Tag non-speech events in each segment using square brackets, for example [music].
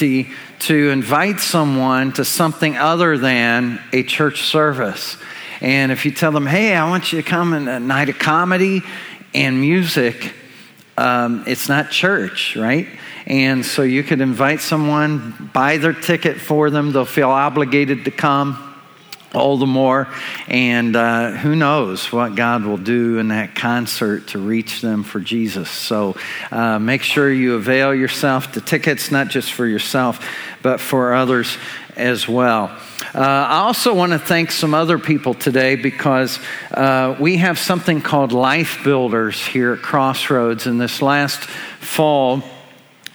to invite someone to something other than a church service. And if you tell them, hey, I want you to come in a night of comedy and music, um, it's not church, right? And so you could invite someone, buy their ticket for them, they'll feel obligated to come all the more. And uh, who knows what God will do in that concert to reach them for Jesus. So uh, make sure you avail yourself to tickets, not just for yourself, but for others as well. Uh, I also want to thank some other people today because uh, we have something called Life Builders here at Crossroads. And this last fall,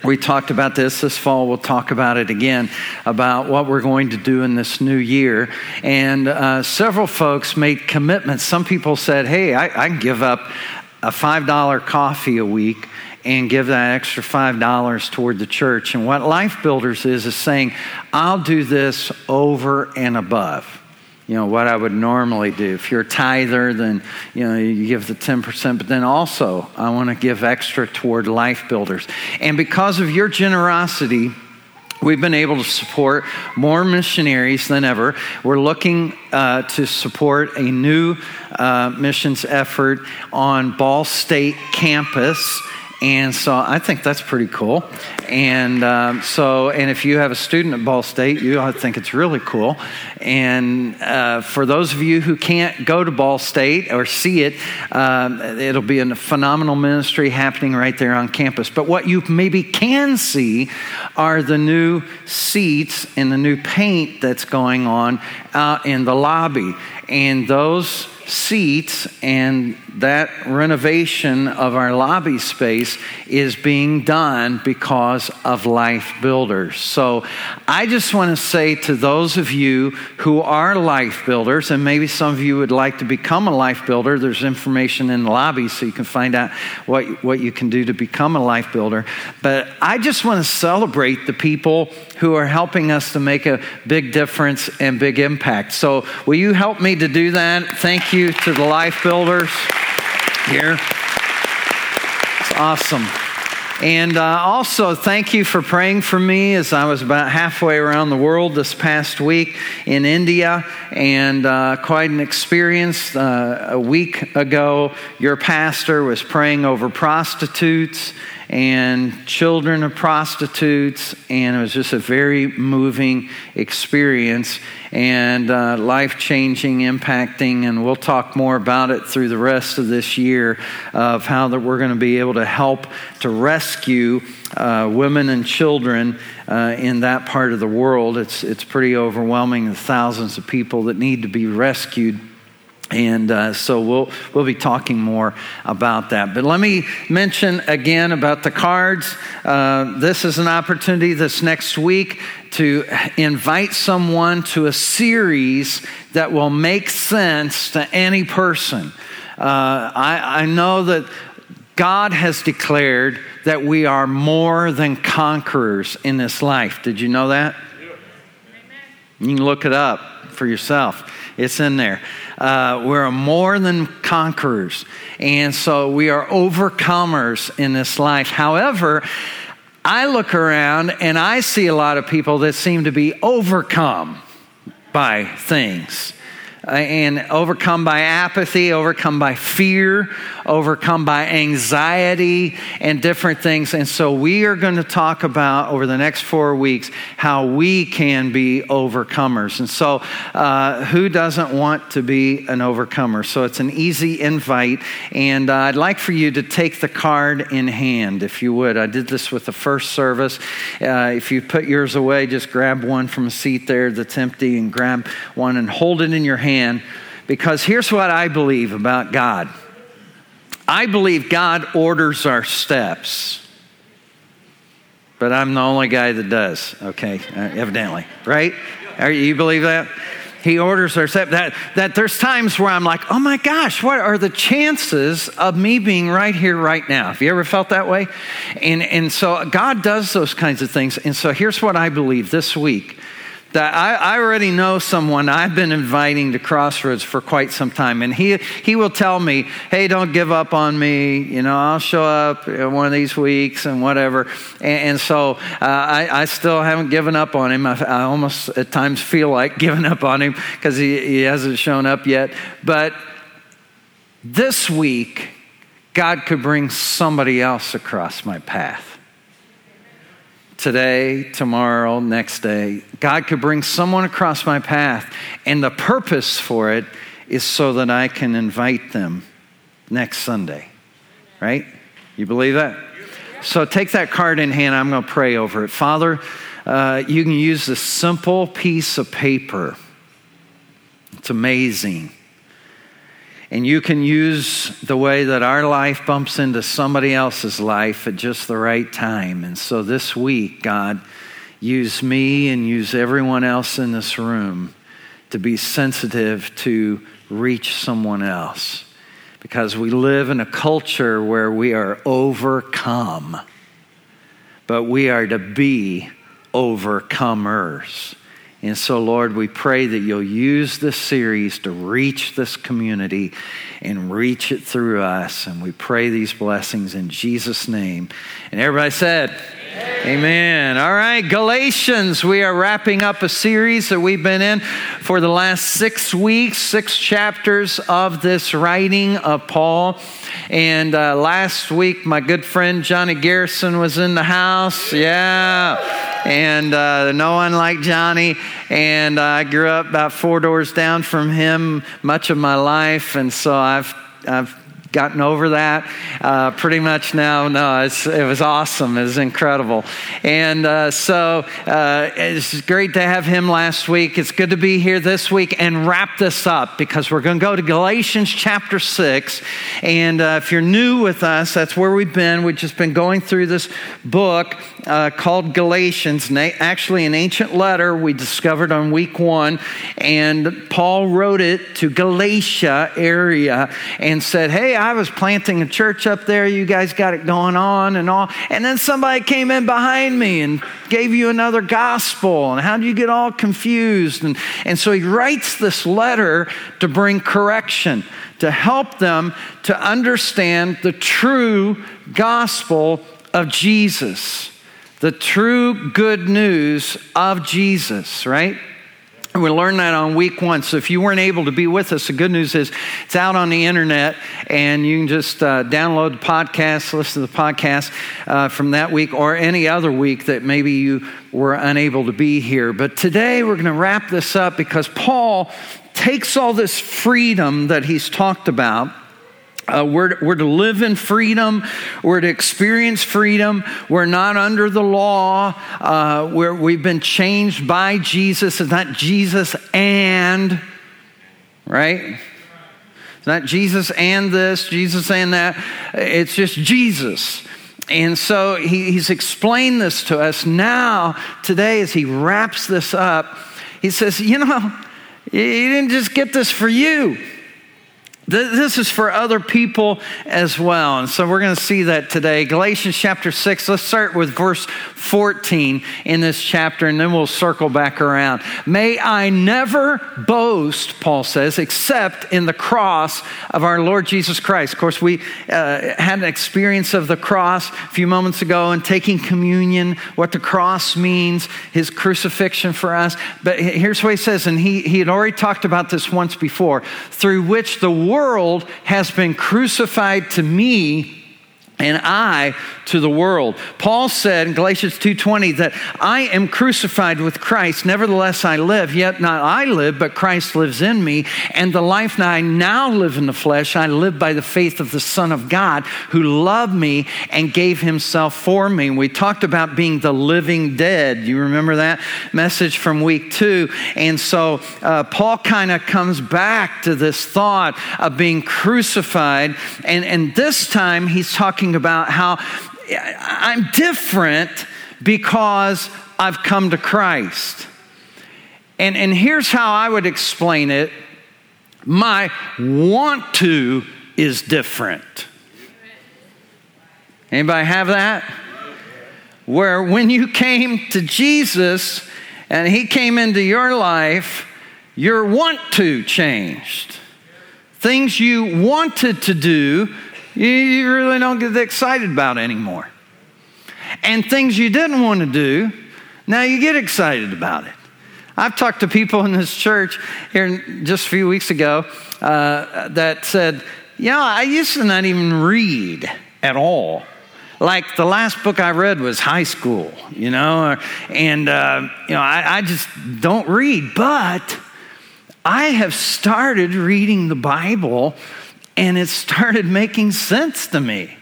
we talked about this this fall. We'll talk about it again about what we're going to do in this new year. And uh, several folks made commitments. Some people said, hey, I, I can give up a $5 coffee a week and give that extra $5 toward the church. And what Life Builders is, is saying, I'll do this over and above you know what I would normally do. If you're a tither, then you know you give the ten percent. But then also, I want to give extra toward life builders. And because of your generosity, we've been able to support more missionaries than ever. We're looking uh, to support a new uh, missions effort on Ball State campus. And so I think that's pretty cool. And um, so, and if you have a student at Ball State, you I think it's really cool. And uh, for those of you who can't go to Ball State or see it, um, it'll be a phenomenal ministry happening right there on campus. But what you maybe can see are the new seats and the new paint that's going on out in the lobby. And those seats and that renovation of our lobby space is being done because of life builders. So I just want to say to those of you who are life builders, and maybe some of you would like to become a life builder, there's information in the lobby so you can find out what, what you can do to become a life builder. But I just want to celebrate the people who are helping us to make a big difference and big impact. So will you help me to do that? Thank you to the life builders here. It's awesome. And uh, also, thank you for praying for me as I was about halfway around the world this past week in India, and uh, quite an experience. Uh, a week ago, your pastor was praying over prostitutes and children of prostitutes, and it was just a very moving experience and uh, life changing, impacting. And we'll talk more about it through the rest of this year of how that we're going to be able to help to rescue uh, women and children uh, in that part of the world. It's, it's pretty overwhelming, the thousands of people that need to be rescued and uh, so we'll, we'll be talking more about that. But let me mention again about the cards. Uh, this is an opportunity this next week to invite someone to a series that will make sense to any person. Uh, I, I know that God has declared that we are more than conquerors in this life. Did you know that? You can look it up for yourself. It's in there. Uh, we're more than conquerors. And so we are overcomers in this life. However, I look around and I see a lot of people that seem to be overcome by things. Uh, and overcome by apathy, overcome by fear, overcome by anxiety, and different things. And so, we are going to talk about over the next four weeks how we can be overcomers. And so, uh, who doesn't want to be an overcomer? So, it's an easy invite. And uh, I'd like for you to take the card in hand, if you would. I did this with the first service. Uh, if you put yours away, just grab one from a seat there that's empty and grab one and hold it in your hand can because here's what I believe about God I believe God orders our steps. But I'm the only guy that does, okay, uh, evidently, right? Are, you believe that? He orders our steps. That, that there's times where I'm like, oh my gosh, what are the chances of me being right here, right now? Have you ever felt that way? And, and so God does those kinds of things. And so here's what I believe this week that I, I, already know someone I've been inviting to Crossroads for quite some time, and he he will tell me, "Hey, don't give up on me. You know, I'll show up one of these weeks and whatever." And, and so uh, I, I, still haven't given up on him. I, I, almost at times feel like [laughs] giving up on him because he, he hasn't shown up yet. But this week, God could bring somebody else across my path today, tomorrow, next day. God could bring someone across my path, and the purpose for it is so that I can invite them next Sunday. Right? You believe that? So take that card in hand. I'm going to pray over it. Father, uh, you can use this simple piece of paper. It's amazing. And you can use the way that our life bumps into somebody else's life at just the right time. And so this week, God, use me and use everyone else in this room to be sensitive to reach someone else. Because we live in a culture where we are overcome, but we are to be overcomers. And so, Lord, we pray that you'll use this series to reach this community and reach it through us. And we pray these blessings in Jesus' name. And everybody said, Amen. All right, Galatians. We are wrapping up a series that we've been in for the last six weeks, six chapters of this writing of Paul. And uh, last week, my good friend Johnny Garrison was in the house. Yeah. And uh, no one like Johnny. And uh, I grew up about four doors down from him much of my life. And so I've, I've gotten over that uh, pretty much now. No, it was awesome. It was incredible. And uh, so uh, it's great to have him last week. It's good to be here this week and wrap this up because we're going to go to Galatians chapter 6. And uh, if you're new with us, that's where we've been. We've just been going through this book uh, called Galatians, actually, an ancient letter we discovered on week one. And Paul wrote it to Galatia area and said, Hey, I was planting a church up there. You guys got it going on and all. And then somebody came in behind me and gave you another gospel. And how do you get all confused? And, and so he writes this letter to bring correction, to help them to understand the true gospel of Jesus, the true good news of Jesus, right? We learned that on week one. So if you weren't able to be with us, the good news is it's out on the internet and you can just uh, download the podcast, listen to the podcast uh, from that week or any other week that maybe you were unable to be here. But today we're going to wrap this up because Paul takes all this freedom that he's talked about uh, we're, we're to live in freedom. We're to experience freedom. We're not under the law. Uh, we've been changed by Jesus. It's not Jesus and, right? It's not Jesus and this, Jesus and that. It's just Jesus. And so he, he's explained this to us. Now, today, as he wraps this up, he says, You know, you didn't just get this for you. This is for other people as well. And so we're going to see that today. Galatians chapter 6, let's start with verse 14 in this chapter, and then we'll circle back around. May I never boast, Paul says, except in the cross of our Lord Jesus Christ. Of course, we uh, had an experience of the cross a few moments ago and taking communion, what the cross means, his crucifixion for us. But here's what he says, and he, he had already talked about this once before, through which the world has been crucified to me and I to the world. Paul said in Galatians 2:20 that I am crucified with Christ, nevertheless I live, yet not I live, but Christ lives in me, and the life that I now live in the flesh, I live by the faith of the Son of God who loved me and gave himself for me. We talked about being the living dead. You remember that message from week 2? And so uh, Paul kind of comes back to this thought of being crucified and and this time he's talking about how I'm different because I've come to Christ. And, and here's how I would explain it my want to is different. Anybody have that? Where when you came to Jesus and He came into your life, your want to changed. Things you wanted to do, you really don't get excited about anymore. And things you didn't want to do, now you get excited about it. I've talked to people in this church here just a few weeks ago uh, that said, you know, I used to not even read at all. Like the last book I read was high school, you know, and, uh, you know, I, I just don't read, but I have started reading the Bible and it started making sense to me.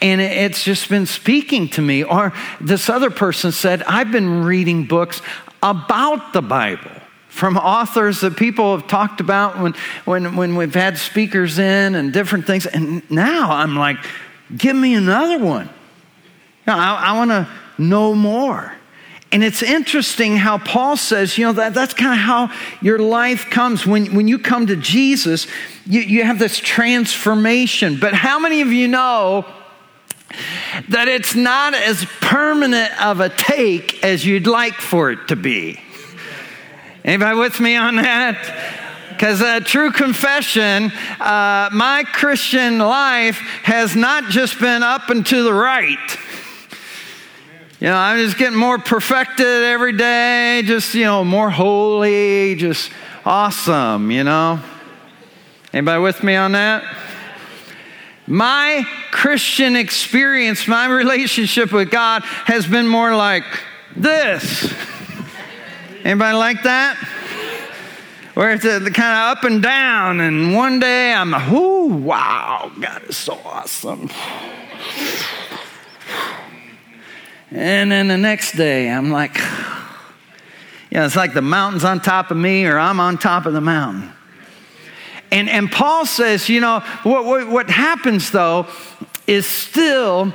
And it's just been speaking to me. Or this other person said, I've been reading books about the Bible from authors that people have talked about when, when, when we've had speakers in and different things. And now I'm like, give me another one. I, I want to know more. And it's interesting how Paul says, you know, that, that's kind of how your life comes. When, when you come to Jesus, you, you have this transformation. But how many of you know that it's not as permanent of a take as you'd like for it to be? Anybody with me on that? Because a uh, true confession, uh, my Christian life has not just been up and to the right. You know, I'm just getting more perfected every day, just, you know, more holy, just awesome, you know. Anybody with me on that? My Christian experience, my relationship with God has been more like this. Anybody like that? Where it's kind of up and down, and one day I'm, oh, wow, God is so awesome. And then the next day, I'm like, yeah, it's like the mountain's on top of me or I'm on top of the mountain. And, and Paul says, you know, what, what, what happens though is still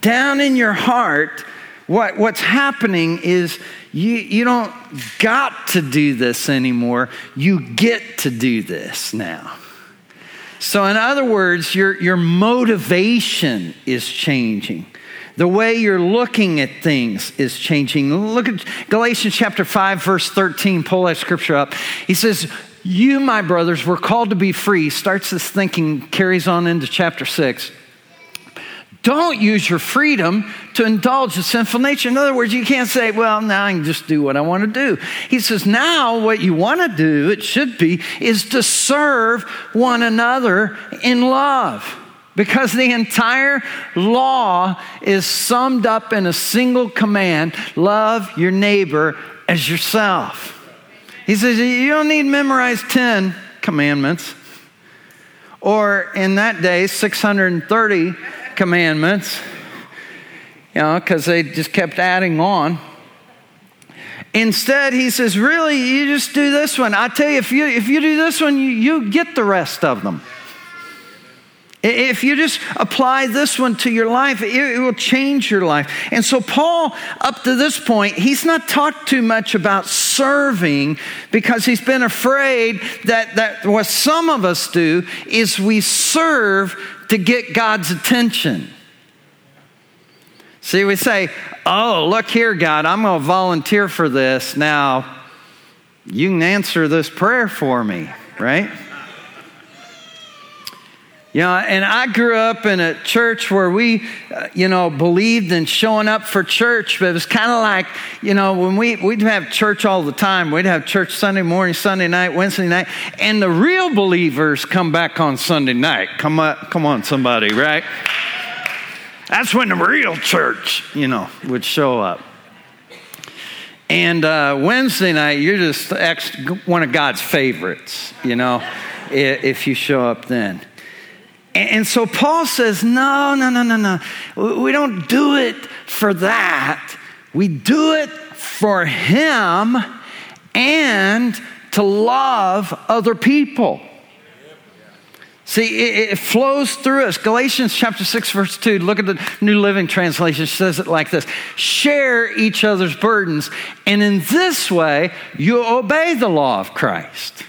down in your heart, what, what's happening is you, you don't got to do this anymore. You get to do this now. So, in other words, your, your motivation is changing. The way you're looking at things is changing. Look at Galatians chapter 5, verse 13. Pull that scripture up. He says, You, my brothers, were called to be free. Starts this thinking, carries on into chapter 6. Don't use your freedom to indulge the sinful nature. In other words, you can't say, well, now I can just do what I want to do. He says, now what you want to do, it should be, is to serve one another in love. Because the entire law is summed up in a single command love your neighbor as yourself. He says, You don't need to memorize 10 commandments, or in that day, 630 commandments, you know, because they just kept adding on. Instead, he says, Really, you just do this one. I tell you, if you, if you do this one, you, you get the rest of them. If you just apply this one to your life, it, will change your life. And so, Paul, up to this point, he's not talked too much about serving because he's been afraid that, that what some of us do is we serve to get God's attention. See, we say, Oh, look here, God, I'm going to volunteer for this. Now, you can answer this prayer for me, right? You know, and I grew up in a church where we, uh, you know, believed in showing up for church, but it was kind of like, you know, when we, we'd have church all the time. We'd have church Sunday morning, Sunday night, Wednesday night, and the real believers come back on Sunday night. Come on, come on, somebody, right? That's when the real church, you know, would show up. And uh, Wednesday night, you're just ex- one of God's favorites, you know, if you show up then. And so Paul says, no, no, no, no, no. We don't do it for that. We do it for him and to love other people. See, it, it, flows through us. Galatians chapter 6, verse 2, look at the New Living Translation, says it like this Share each other's burdens, and in this way, you obey the law of Christ.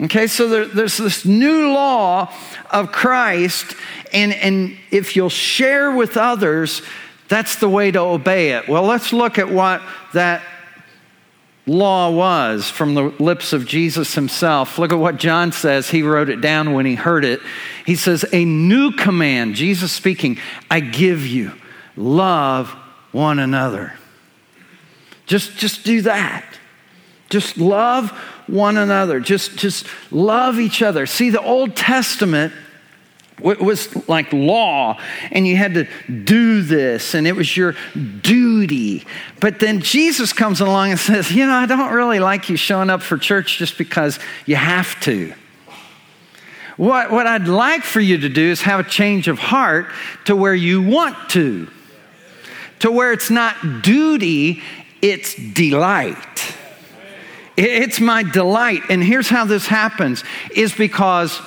Okay, so there, there's this new law of Christ, and, and if you'll share with others, that's the way to obey it. Well, let's look at what that law was from the lips of Jesus himself. Look at what John says. He wrote it down when he heard it. He says, A new command, Jesus speaking, I give you love one another. Just, just do that. Just love one another. Just, just love each other. See, the Old Testament was like law, and you had to do this, and it was your duty. But then Jesus comes along and says, You know, I don't really like you showing up for church just because you have to. What, what I'd like for you to do is have a change of heart to where you want to, to where it's not duty, it's delight. It's my delight. And here's how this happens is because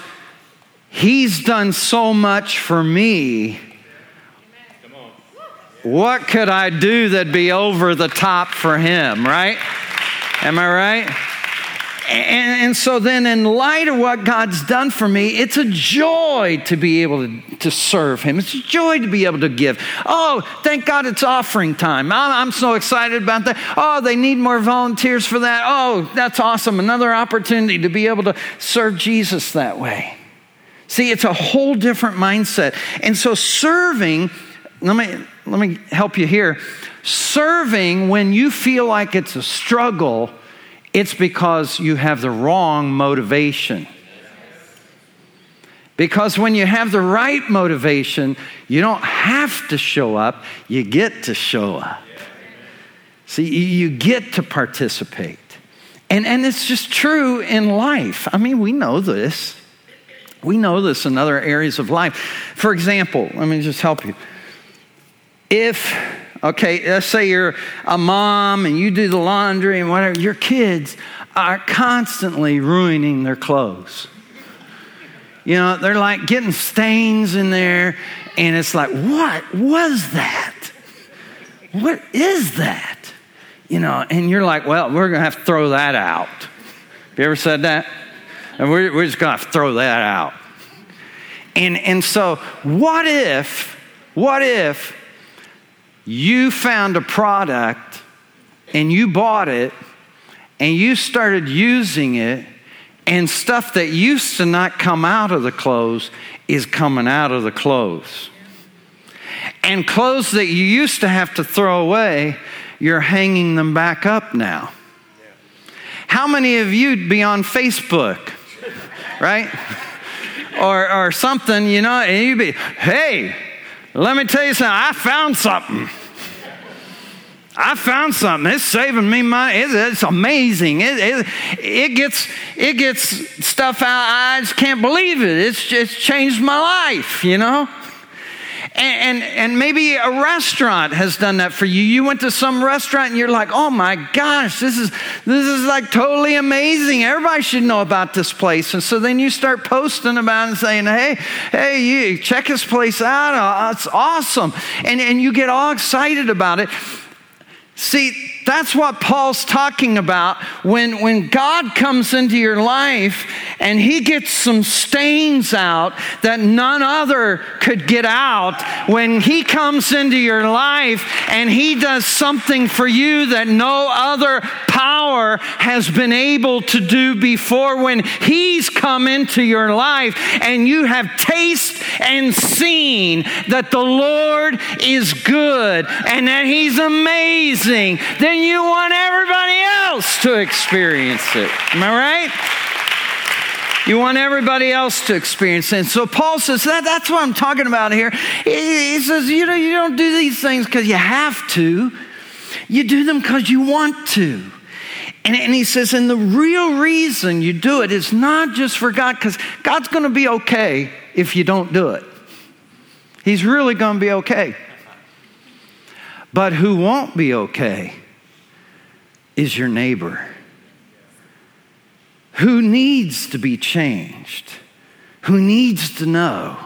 He's done so much for me. What could I do that'd be over the top for him, right? Am I right? And, and, so then, in light of what God's done for me, it's a joy to be able to, to serve Him. It's a joy to be able to give. Oh, thank God it's offering time. I'm, I'm so excited about that. Oh, they need more volunteers for that. Oh, that's awesome. Another opportunity to be able to serve Jesus that way. See, it's a whole different mindset. And so serving, let me let me help you here. Serving when you feel like it's a struggle, it's because you have the wrong motivation. Because when you have the right motivation, you don't have to show up, you get to show up. See, you get to participate. And, and it's just true in life. I mean, we know this. We know this in other areas of life. For example, let me just help you. If, okay, let's say you're a mom and you do the laundry and whatever, your kids are constantly ruining their clothes. You know, they're like getting stains in there, and it's like, what was that? What is that? You know, and you're like, well, we're going to have to throw that out. Have you ever said that? And we're, we're just going to throw that out. And, and so, what if, what if you found a product and you bought it and you started using it, and stuff that used to not come out of the clothes is coming out of the clothes? And clothes that you used to have to throw away, you're hanging them back up now. How many of you'd be on Facebook, [laughs] right? or, or something, you know, and you'd be, hey, let me tell you something, I found something. I found something. It's saving me money. It's, it's amazing. It, it, it, gets, it gets stuff out. I just can't believe it. It's, it's changed my life, you know? And, and, and, maybe a restaurant has done that for you. You went to some restaurant and you're like, oh my gosh, this is, this is like totally amazing. Everybody should know about this place. And so then you start posting about it and saying, hey, hey, you check this place out. Oh, it's awesome. And, and you get all excited about it. See, that's what Paul's talking about when, when God comes into your life and he gets some stains out that none other could get out. When he comes into your life and he does something for you that no other power has been able to do before, when he's come into your life and you have tasted and seen that the Lord is good and that he's amazing, then and you want everybody else to experience it. Am I right? You want everybody else to experience it. And so Paul says that, that's what I'm talking about here. He, he says, you know, you don't do these things because you have to. You do them because you want to. And, and he says, and the real reason you do it is not just for God, because God's going to be okay if you don't do it. He's really going to be okay. But who won't be okay is your neighbor who needs to be changed, who needs to know.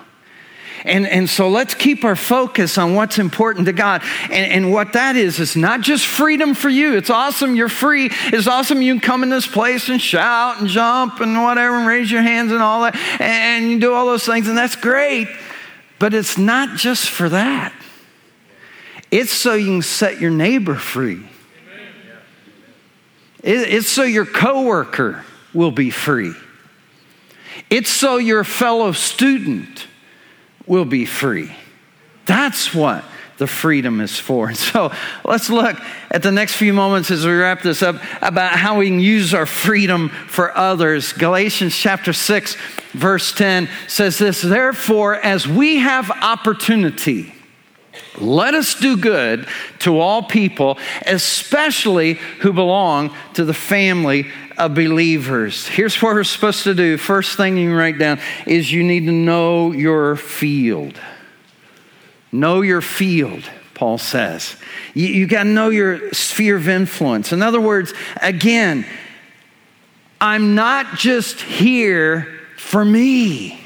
And, and so let's keep our focus on what's important to God. And, and what that is, is not just freedom for you. It's awesome, you're free. It's awesome you can come in this place and shout and jump and whatever and raise your hands and all that. And you do all those things, and that's great. But it's not just for that, it's so you can set your neighbor free. It's so your coworker will be free. It's so your fellow student will be free. That's what the freedom is for. [laughs] so let's look at the next few moments as we wrap this up about how we can use our freedom for others. Galatians chapter 6, verse 10 says this Therefore, as we have opportunity, let us do good to all people, especially who belong to the family of believers. Here's what we're supposed to do. First thing you write down is you need to know your field. Know your field, Paul says. You, you got to know your sphere of influence. In other words, again, I'm not just here for me.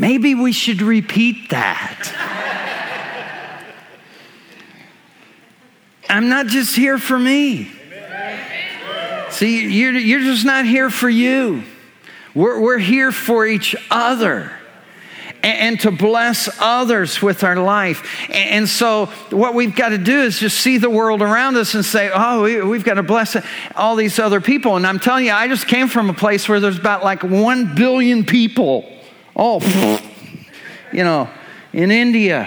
Maybe we should repeat that. I'm not just here for me. See, you're, you're just not here for you. We're, we're here for each other and, to bless others with our life. And, so, what we've got to do is just see the world around us and say, oh, we, we've got to bless all these other people. And I'm telling you, I just came from a place where there's about like one billion people. Oh, you know, in India.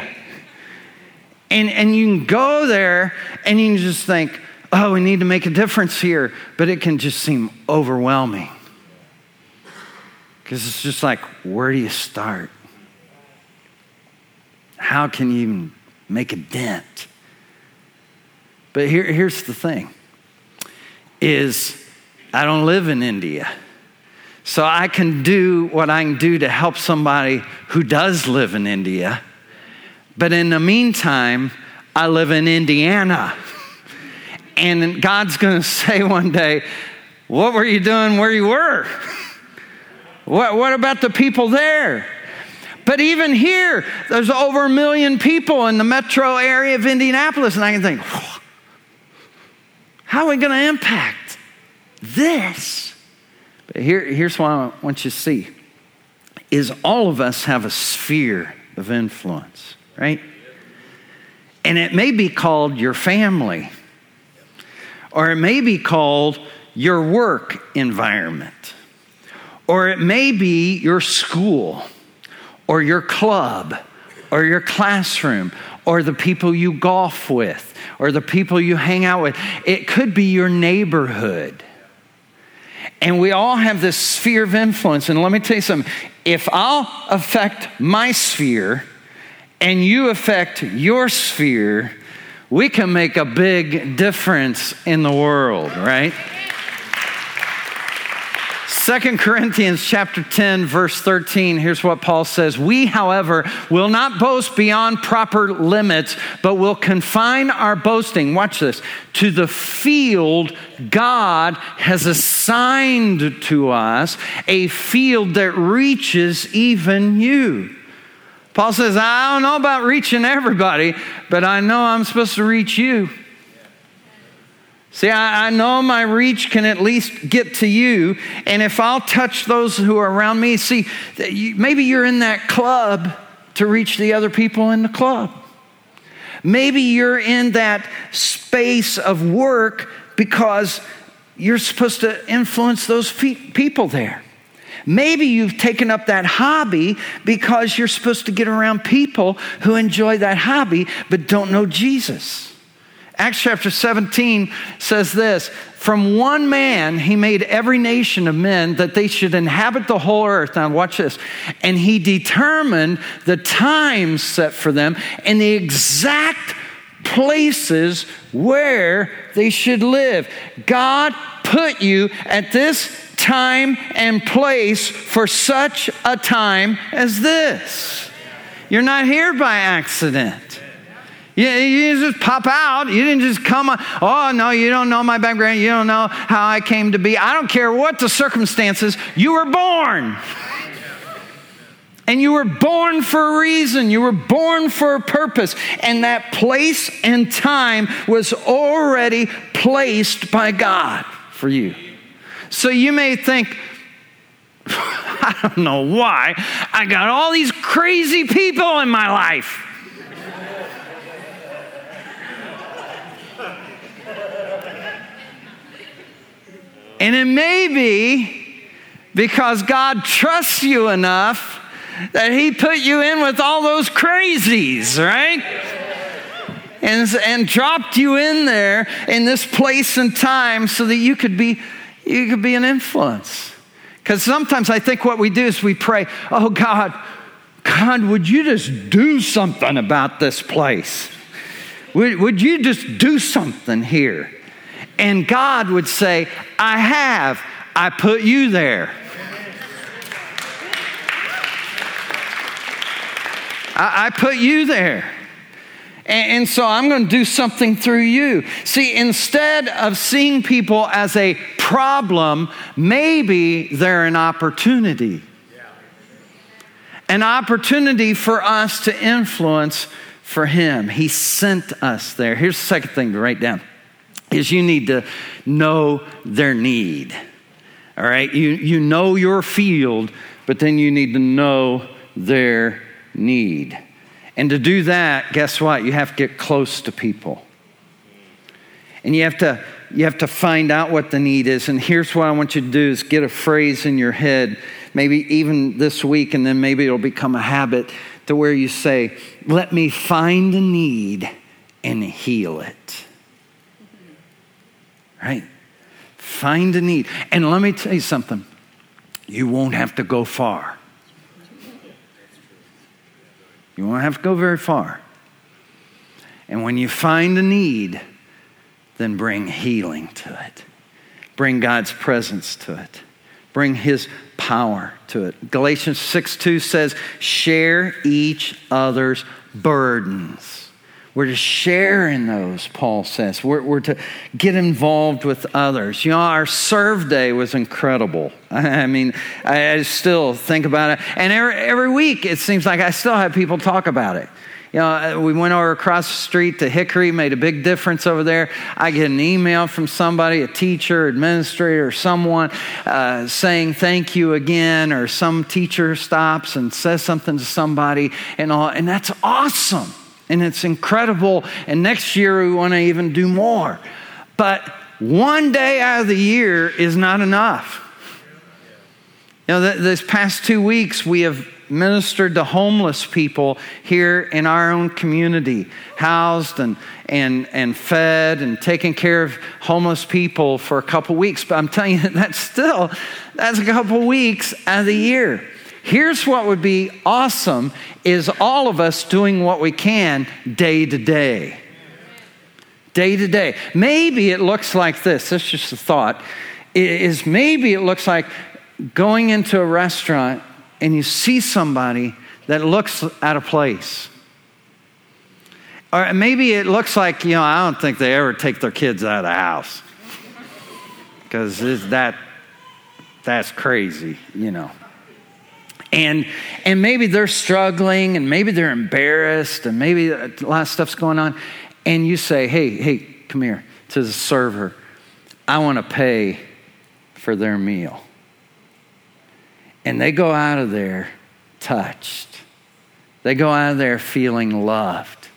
And, and you can go there and you can just think, oh, we need to make a difference here, but it can just seem overwhelming. Because it's just like, where do you start? How can you even make a dent? But here, here's the thing is I don't live in India. So I can do what I can do to help somebody who does live in India. But in the meantime, I live in Indiana. And God's going [laughs] to say one day, What were you doing where you were? What, what about the people there? But even here, there's over a million people in the metro area of Indianapolis, and I can think, how are we going to impact this? Here, here's what I want you to see is all of us have a sphere of influence, right? And it may be called your family or it may be called your work environment, or it may be your school, or your club, or your classroom, or the people you golf with, or the people you hang out with. It could be your neighborhood. And we all have this sphere of influence. And let me tell you something if I'll affect my sphere and you affect your sphere, we can make a big difference in the world, right? Second Corinthians chapter 10 verse 13 here's what Paul says we however will not boast beyond proper limits but will confine our boasting watch this to the field God has assigned to us a field that reaches even you Paul says, I don't know about reaching everybody, but I know I'm supposed to reach you. See, I, I, know my reach can at least get to you. And if I'll touch those who are around me, see, maybe you're in that club to reach the other people in the club. Maybe you're in that space of work because you're supposed to influence those people there. Maybe you've taken up that hobby because you're supposed to get around people who enjoy that hobby but don't know Jesus. Acts chapter 17 says this From one man he made every nation of men that they should inhabit the whole earth. Now, watch this. And he determined the times set for them and the exact places where they should live. God put you at this time and place for such a time as this. You're not here by accident. You, you just pop out. You didn't just come. Oh, no, you don't know my background. You don't know how I came to be. I don't care what the circumstances. You were born. And you were born for a reason. You were born for a purpose. And that place and time was already placed by God for you. So you may think, [laughs] I don't know why, I got all these crazy people in my life. And it may be because God trusts you enough that He put you in with all those crazies, right? And, and dropped you in there in this place and time so that you could be you could be an influence. Because sometimes I think what we do is we pray, oh God, God, would you just do something about this place? Would, would you just do something here? And God would say, I have, I put you there. I, I put you there. And, so I'm going to do something through you. See, instead of seeing people as a problem, maybe they're an opportunity. An opportunity for us to influence for Him. He sent us there. Here's the second thing to write down is you need to know their need. All right? You, you know your field, but then you need to know their need. And to do that, guess what? You have to get close to people. And you have to you have to find out what the need is. And here's what I want you to do is get a phrase in your head, maybe even this week, and then maybe it'll become a habit to where you say, Let me find a need and heal it. Right? Find a need. And let me tell you something. You won't have to go far. You won't have to go very far. And when you find a need, then bring healing to it. Bring God's presence to it. Bring His power to it. Galatians 6 2 says, share each other's burdens. We're to share in those, Paul says. We're, we're, to get involved with others. You know, our serve day was incredible. [laughs] I mean, I, still think about it. And every, every week, it seems like I still have people talk about it. You know, we went over across the street to Hickory, made a big difference over there. I get an email from somebody, a teacher, administrator, someone uh, saying thank you again, or some teacher stops and says something to somebody, and all, and that's awesome and it's incredible. And next year we want to even do more. But one day out of the year is not enough. You know, this past two weeks we have ministered to homeless people here in our own community, housed and, and, and fed and taken care of homeless people for a couple weeks. But I'm telling you, [laughs] that's still, that's a couple weeks out of the year. Here's what would be awesome is all of us doing what we can day to day. Day to day. Maybe it looks like this. That's just a thought. Is maybe it looks like going into a restaurant and you see somebody that looks out of place. Or maybe it looks like, you know, I don't think they ever take their kids out of the house. Because that that's crazy, you know and and maybe they're struggling and maybe they're embarrassed and maybe a lot of stuff's going on. And you say hey hey come here to the server. I want to pay for their meal. And they go out of there touched. They go out of there feeling loved.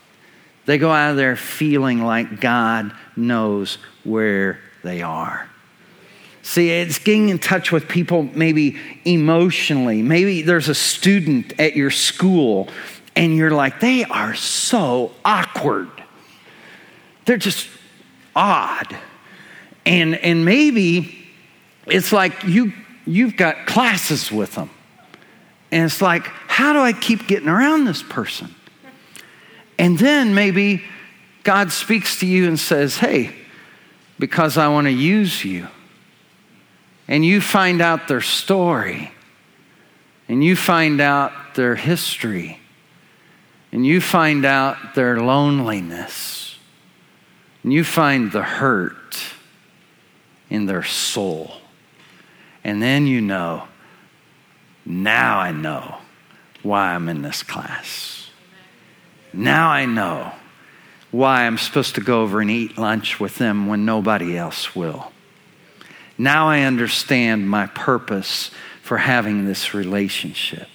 They go out of there feeling like god knows where they are See, it's getting in touch with people maybe emotionally. Maybe there's a student at your school and you're like, they are so awkward. They're just odd. And, and maybe it's like you, you've got classes with them. And it's like, how do I keep getting around this person? And then maybe God speaks to you and says, hey, because I want to use you and you find out their story, and you find out their history, and you find out their loneliness, and you find the hurt in their soul. And then you know, now I know why I'm in this class. Now I know why I'm supposed to go over and eat lunch with them when nobody else will. Now I understand my purpose for having this relationship.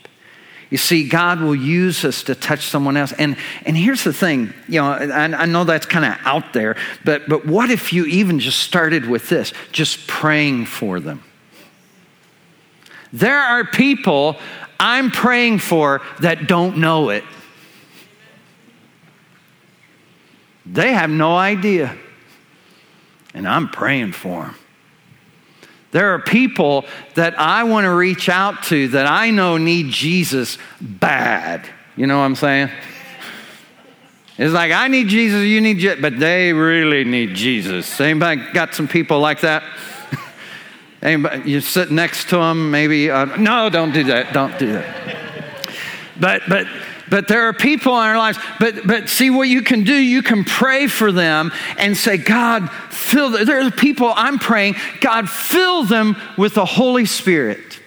You see, God will use us to touch someone else. And, and here's the thing, you know, I, I know that's kind of out there, but, but what if you even just started with this, just praying for them? There are people I'm praying for that don't know it. They have no idea. And I'm praying for them. There are people that I want to reach out to that I know need Jesus bad. You know what I'm saying? It's like, I need Jesus, you need Jesus, but they really need Jesus. Anybody got some people like that? [laughs] Anybody, you sit next to them, maybe? Uh, no, don't do that. Don't do that. But, but, but there are people in our lives, but, but see what you can do, you can pray for them and say, God, fill, the, there are people I'm praying, God, fill them with the Holy Spirit.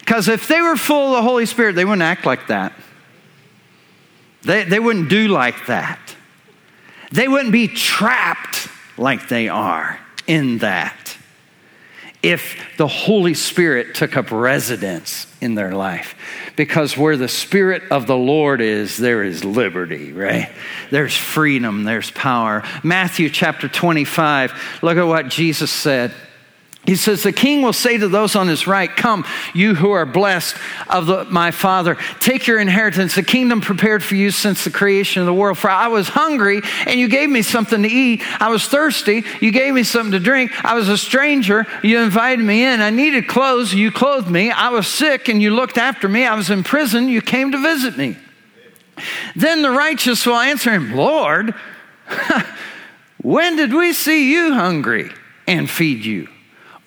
Because if they were full of the Holy Spirit, they wouldn't act like that. They, they wouldn't do like that. They wouldn't be trapped like they are in that if the Holy Spirit took up residence in their life. Because where the Spirit of the Lord is, there is liberty, right? There's freedom, there's power. Matthew chapter 25, look at what Jesus said. He says, The king will say to those on his right, Come, you who are blessed of the, my father, take your inheritance, the kingdom prepared for you since the creation of the world. For I was hungry, and you gave me something to eat. I was thirsty, you gave me something to drink. I was a stranger, you invited me in. I needed clothes, you clothed me. I was sick, and you looked after me. I was in prison, you came to visit me. Then the righteous will answer him, Lord, [laughs] when did we see you hungry and feed you?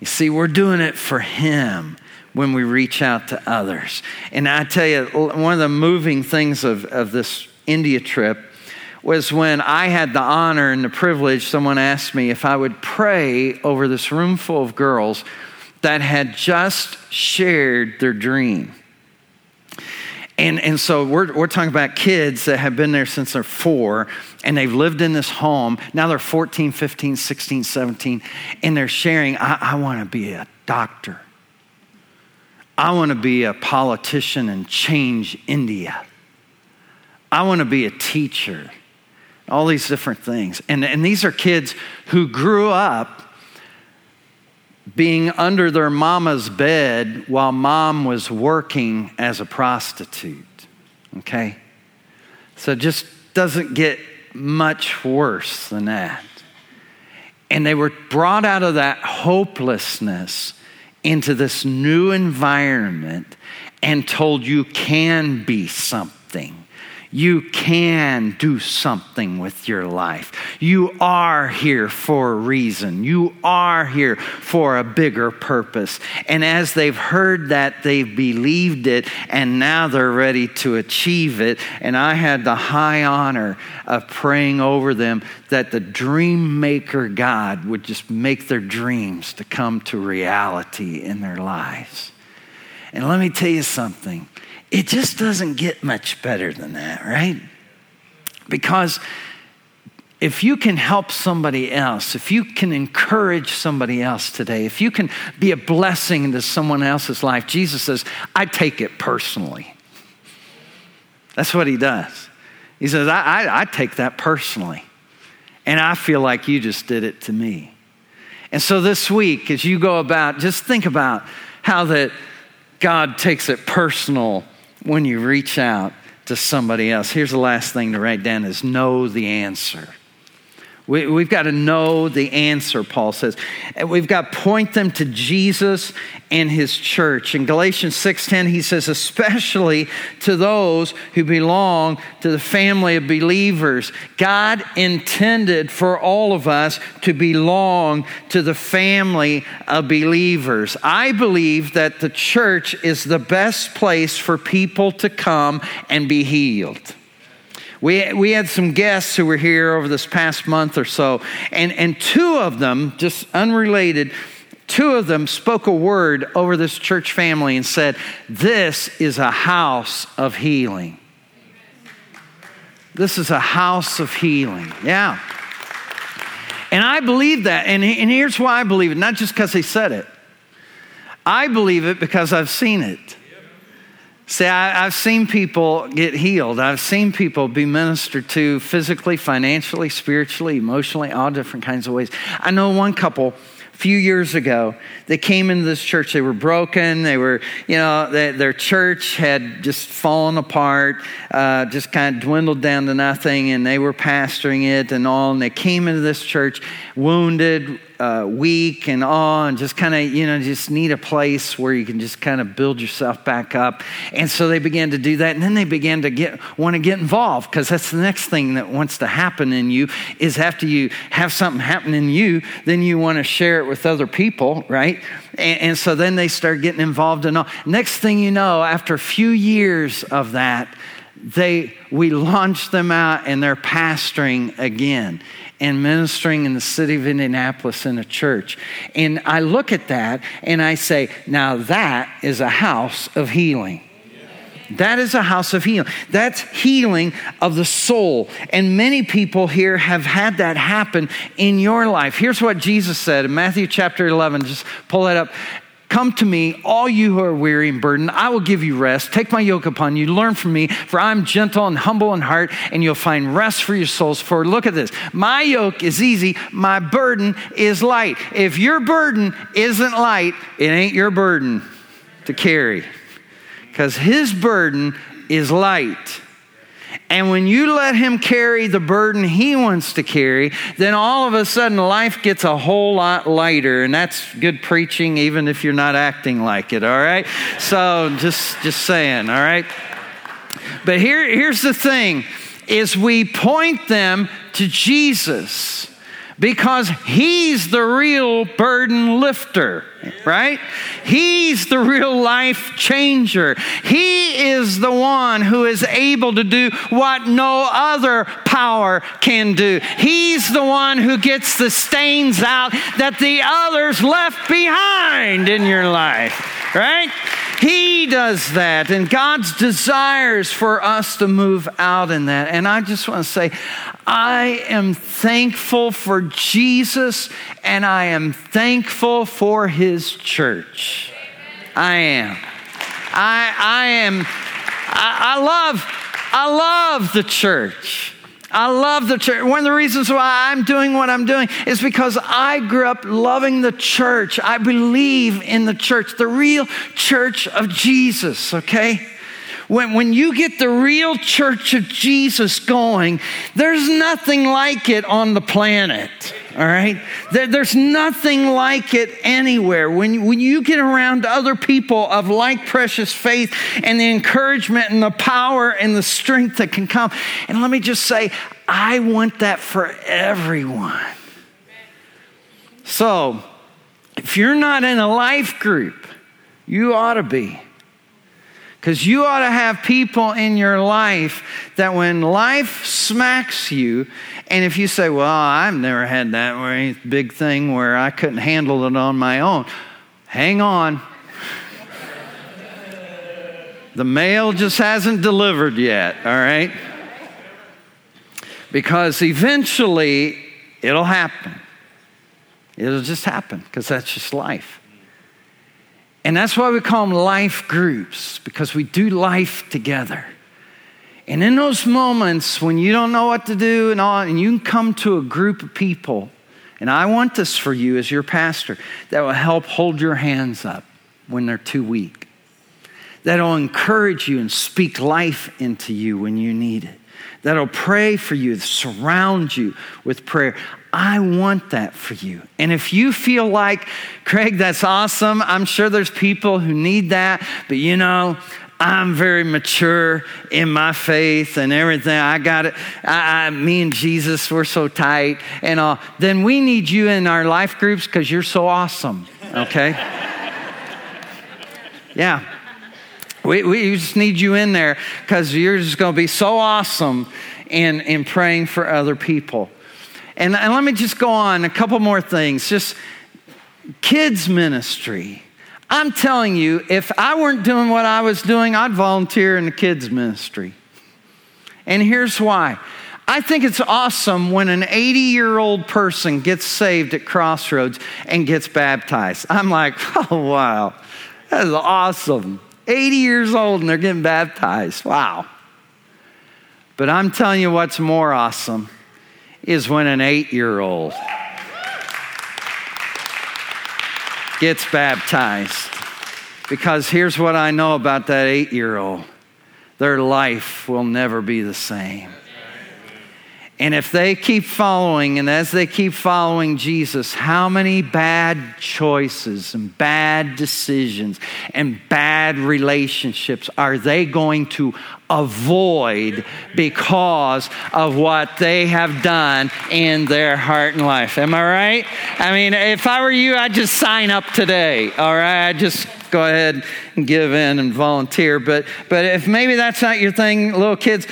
You see, we're doing it for Him when we reach out to others. And I tell you, one of the moving things of, of this India trip was when I had the honor and the privilege, someone asked me if I would pray over this room full of girls that had just shared their dream. And, and so we're, we're talking about kids that have been there since they're four and they've lived in this home. Now they're 14, 15, 16, 17, and they're sharing, I, I want to be a doctor. I want to be a politician and change India. I want to be a teacher. All these different things. And, and these are kids who grew up being under their mama's bed while mom was working as a prostitute. Okay? So it just doesn't get much worse than that. And they were brought out of that hopelessness into this new environment and told you can be something. You can do something with your life. You are here for a reason. You are here for a bigger purpose. And as they've heard that, they've believed it, and now they're ready to achieve it. And I had the high honor of praying over them that the dream maker God would just make their dreams to come to reality in their lives. And let me tell you something it just doesn't get much better than that, right? Because if you can help somebody else, if you can encourage somebody else today, if you can be a blessing into someone else's life, Jesus says, I take it personally. That's what he does. He says, I, I, I take that personally. And I feel like you just did it to me. And so this week, as you go about, just think about how that God takes it personal when you reach out to somebody else. Here's the last thing to write down is know the answer. We, have got to know the answer, Paul says. We've got to point them to Jesus and his church. In Galatians 6:10, he says, especially to those who belong to the family of believers. God intended for all of us to belong to the family of believers. I believe that the church is the best place for people to come and be healed. We, we had some guests who were here over this past month or so, and, and two of them, just unrelated, two of them spoke a word over this church family and said, This is a house of healing. This is a house of healing. Yeah. And I believe that. And, and here's why I believe it not just because they said it, I believe it because I've seen it. See, I, have seen people get healed. I've seen people be ministered to physically, financially, spiritually, emotionally, all different kinds of ways. I know one couple a few years ago, they came into this church. They were broken. They were, you know, they, their church had just fallen apart, uh, just kind of dwindled down to nothing, and they were pastoring it and all. And they came into this church wounded, uh, weak and all, and just kind of, you know, just need a place where you can just kind of build yourself back up. And so they began to do that. And then they began to get, want to get involved because that's the next thing that wants to happen in you is after you have something happen in you, then you want to share it with other people, right? And, and so then they start getting involved in all. Next thing you know, after a few years of that, they we launched them out and they're pastoring again and ministering in the city of Indianapolis in a church. And I look at that and I say, now that is a house of healing. That is a house of healing. That's healing of the soul. And many people here have had that happen in your life. Here's what Jesus said in Matthew chapter 11. Just pull that up. Come to me, all you who are weary and burdened. I will give you rest. Take my yoke upon you. Learn from me, for I'm gentle and humble in heart, and you'll find rest for your souls. For look at this my yoke is easy, my burden is light. If your burden isn't light, it ain't your burden to carry, because his burden is light. And when you let him carry the burden he wants to carry, then all of a sudden life gets a whole lot lighter. And that's good preaching, even if you're not acting like it, all right? So just, just saying, all right? But here, here's the thing is we point them to Jesus because he's the real burden lifter, right? He's the real life changer. He is the one who is able to do what no other power can do. He's the one who gets the stains out that the others left behind in your life, right? He does that, and God's desires for us to move out in that. And I just want to say, I am thankful for Jesus and I am thankful for his church. I am. I, I am. I, I love, I love the church. I love the church. One of the reasons why I'm doing what I'm doing is because I grew up loving the church. I believe in the church, the real church of Jesus, okay? When, when you get the real church of Jesus going, there's nothing like it on the planet. All right? There, there's nothing like it anywhere. When, when you get around other people of like precious faith and the encouragement and the power and the strength that can come. And let me just say, I want that for everyone. So, if you're not in a life group, you ought to be. Because you ought to have people in your life that when life smacks you, and if you say, Well, I've never had that big thing where I couldn't handle it on my own, hang on. the mail just hasn't delivered yet, all right? Because eventually it'll happen. It'll just happen because that's just life. And that's why we call them life groups, because we do life together. And in those moments when you don't know what to do and all, and you can come to a group of people, and I want this for you as your pastor, that will help hold your hands up when they're too weak. that'll encourage you and speak life into you when you need it, that'll pray for you, surround you with prayer. I want that for you. And if you feel like, Craig, that's awesome, I'm sure there's people who need that, but you know, I'm very mature in my faith and everything. I got it. I, I, me and Jesus, we're so tight and all. Then we need you in our life groups because you're so awesome. Okay? [laughs] yeah. We, we just need you in there because you're just going to be so awesome in, in praying for other people. And, and let me just go on a couple more things. Just kids' ministry. I'm telling you, if I weren't doing what I was doing, I'd volunteer in the kids' ministry. And here's why. I think it's awesome when an 80 year old person gets saved at Crossroads and gets baptized. I'm like, [laughs] oh, wow, that is awesome. 80 years old and they're getting baptized. Wow. But I'm telling you what's more awesome is when an eight year old gets baptized. Because here's what I know about that eight year old their life will never be the same. And if they keep following, and as they keep following Jesus, how many bad choices and bad decisions and bad relationships are they going to avoid because of what they have done in their heart and life? Am I right? I mean, if I were you, I'd just sign up today, all right? I'd just go ahead and give in and volunteer. But, but if maybe that's not your thing, little kids,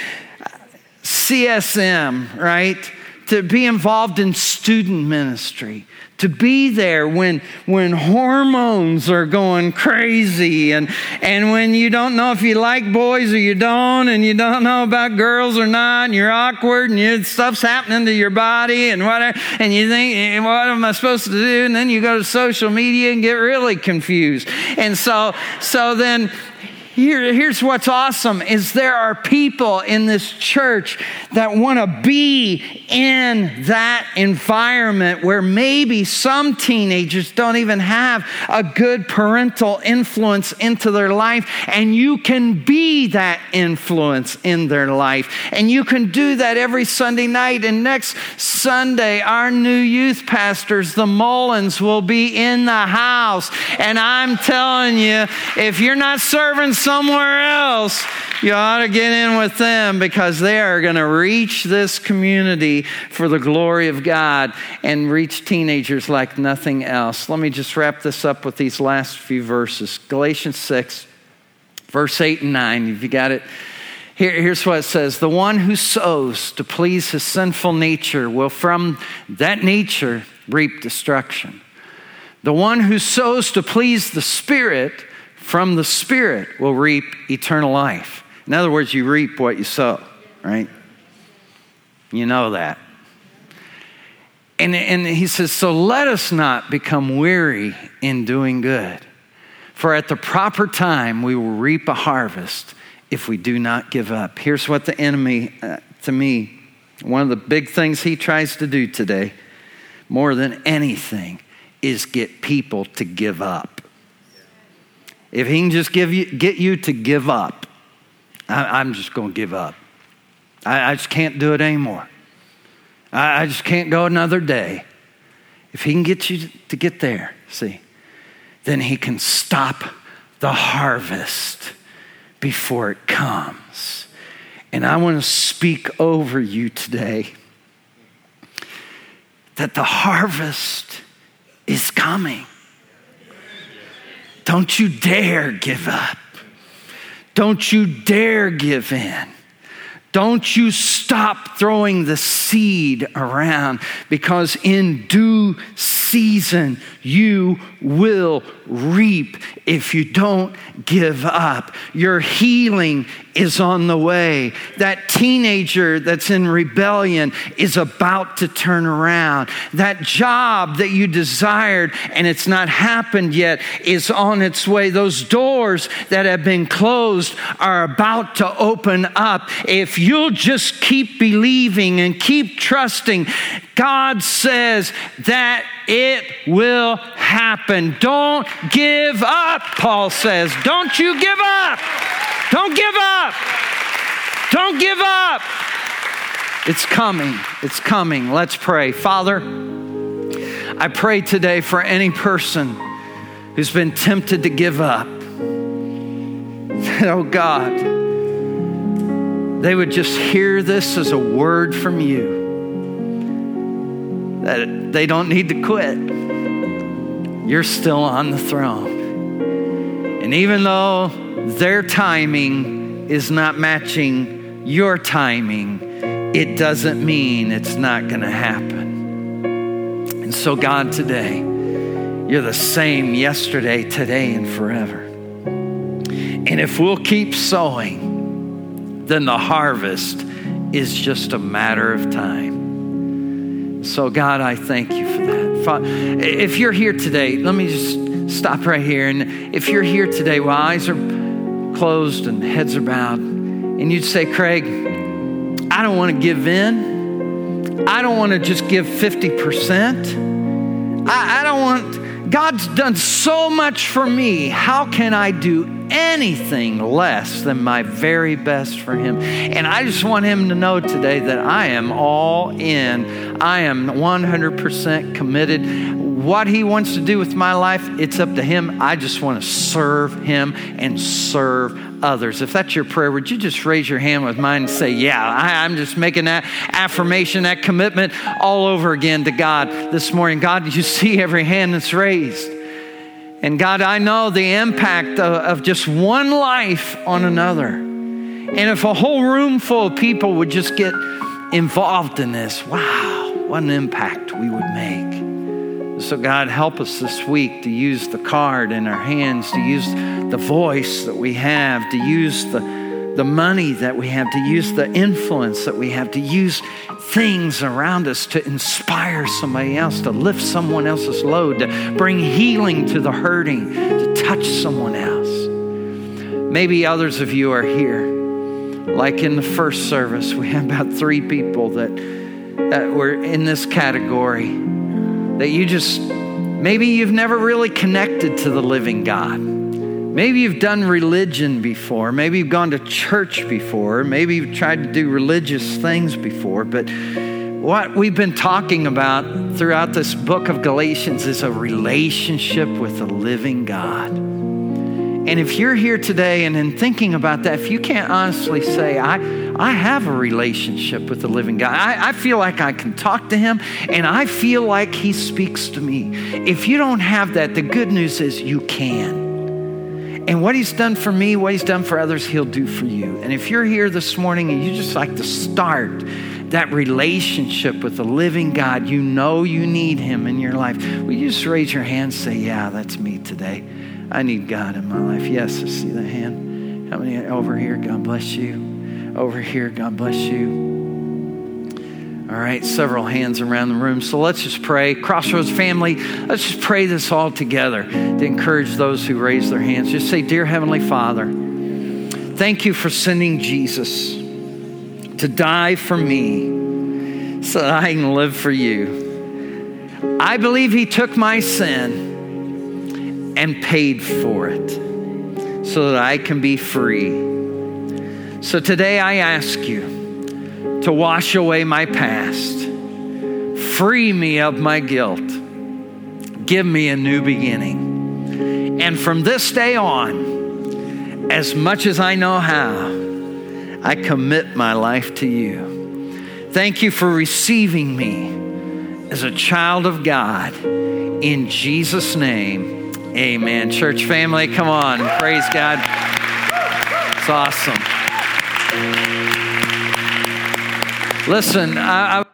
CSM, right? To be involved in student ministry, to be there when, when hormones are going crazy and, and when you don't know if you like boys or you don't, and you don't know about girls or not, and you're awkward and you, stuff's happening to your body and whatever, and you think, eh, what am I supposed to do? And then you go to social media and get really confused. And so, so then here, here's what's awesome is there are people in this church that want to be in that environment where maybe some teenagers don't even have a good parental influence into their life and you can be that influence in their life. And you can do that every Sunday night and next Sunday our new youth pastors the Mullins will be in the house. And I'm telling you if you're not serving somewhere else, you ought to get in with them because they are going to reach this community for the glory of God and reach teenagers like nothing else. Let me just wrap this up with these last few verses Galatians 6, verse 8 and 9. If you got it, Here, here's what it says The one who sows to please his sinful nature will from that nature reap destruction. The one who sows to please the Spirit from the Spirit will reap eternal life. In other words, you reap what you sow, right? You know that. And, and he says, So let us not become weary in doing good, for at the proper time we will reap a harvest if we do not give up. Here's what the enemy, uh, to me, one of the big things he tries to do today, more than anything, is get people to give up. If he can just give you, get you to give up, I, am just going to give up. I, I, just can't do it anymore. I, I just can't go another day. If he can get you to get there, see, then he can stop the harvest before it comes. And I want to speak over you today that the harvest is coming. Don't you dare give up. Don't you dare give in. Don't you stop throwing the seed around because in due season you will reap if you don't give up. Your healing is on the way. That teenager that's in rebellion is about to turn around. That job that you desired and it's not happened yet is on its way. Those doors that have been closed are about to open up. If you'll just keep believing and keep trusting, God says that it will happen. Don't give up, Paul says. Don't you give up. Don't give up. Don't give up. It's coming. It's coming. Let's pray. Father, I pray today for any person who's been tempted to give up. [laughs] oh God, they would just hear this as a word from you that they don't need to quit. You're still on the throne. And even though their timing is not matching your timing, it doesn't mean it's not going to happen. And so, God, today, you're the same yesterday, today, and forever. And if we'll keep sowing, then the harvest is just a matter of time. So, God, I thank you for that. If you're here today, let me just stop right here. And if you're here today while eyes are closed and heads are bowed, and you'd say, Craig, I don't want to give in. I don't want to just give 50%. I, I don't want, God's done so much for me. How can I do anything less than my very best for Him. And I just want Him to know today that I am all in. I am 100% committed. What He wants to do with my life, it's up to Him. I just want to serve Him and serve others. If that's your prayer, would you just raise your hand with mine and say, Yeah, I, am just making that affirmation, that commitment all over again to God this morning. God, you see every hand that's raised. And God, I know the impact of, of, just one life on another. And if a whole room full of people would just get involved in this, wow, what an impact we would make. So, God, help us this week to use the card in our hands, to use the voice that we have, to use the the money that we have, to use the influence that we have, to use things around us to inspire somebody else, to lift someone else's load, to bring healing to the hurting, to touch someone else. Maybe others of you are here, like in the first service, we had about three people that, that were in this category that you just, maybe you've never really connected to the living God. Maybe you've done religion before. Maybe you've gone to church before. Maybe you've tried to do religious things before. But what we've been talking about throughout this book of Galatians is a relationship with the living God. And if you're here today and in thinking about that, if you can't honestly say, I, I have a relationship with the living God, I, I feel like I can talk to him and I feel like he speaks to me. If you don't have that, the good news is you can. And what he's done for me, what he's done for others, he'll do for you. And if you're here this morning and you just like to start that relationship with the living God, you know you need him in your life, will you just raise your hand and say, Yeah, that's me today. I need God in my life. Yes, I see the hand. How many over here? God bless you. Over here, God bless you. All right, several hands around the room. So let's just pray. Crossroads family, let's just pray this all together to encourage those who raise their hands. Just say, Dear Heavenly Father, thank you for sending Jesus to die for me so that I can live for you. I believe He took my sin and paid for it so that I can be free. So today I ask you to wash away my past. Free me of my guilt. Give me a new beginning. And from this day on, as much as I know how, I commit my life to you. Thank you for receiving me as a child of God. In Jesus' name, amen. Church family, come on. Praise God. It's awesome. Listen, I, I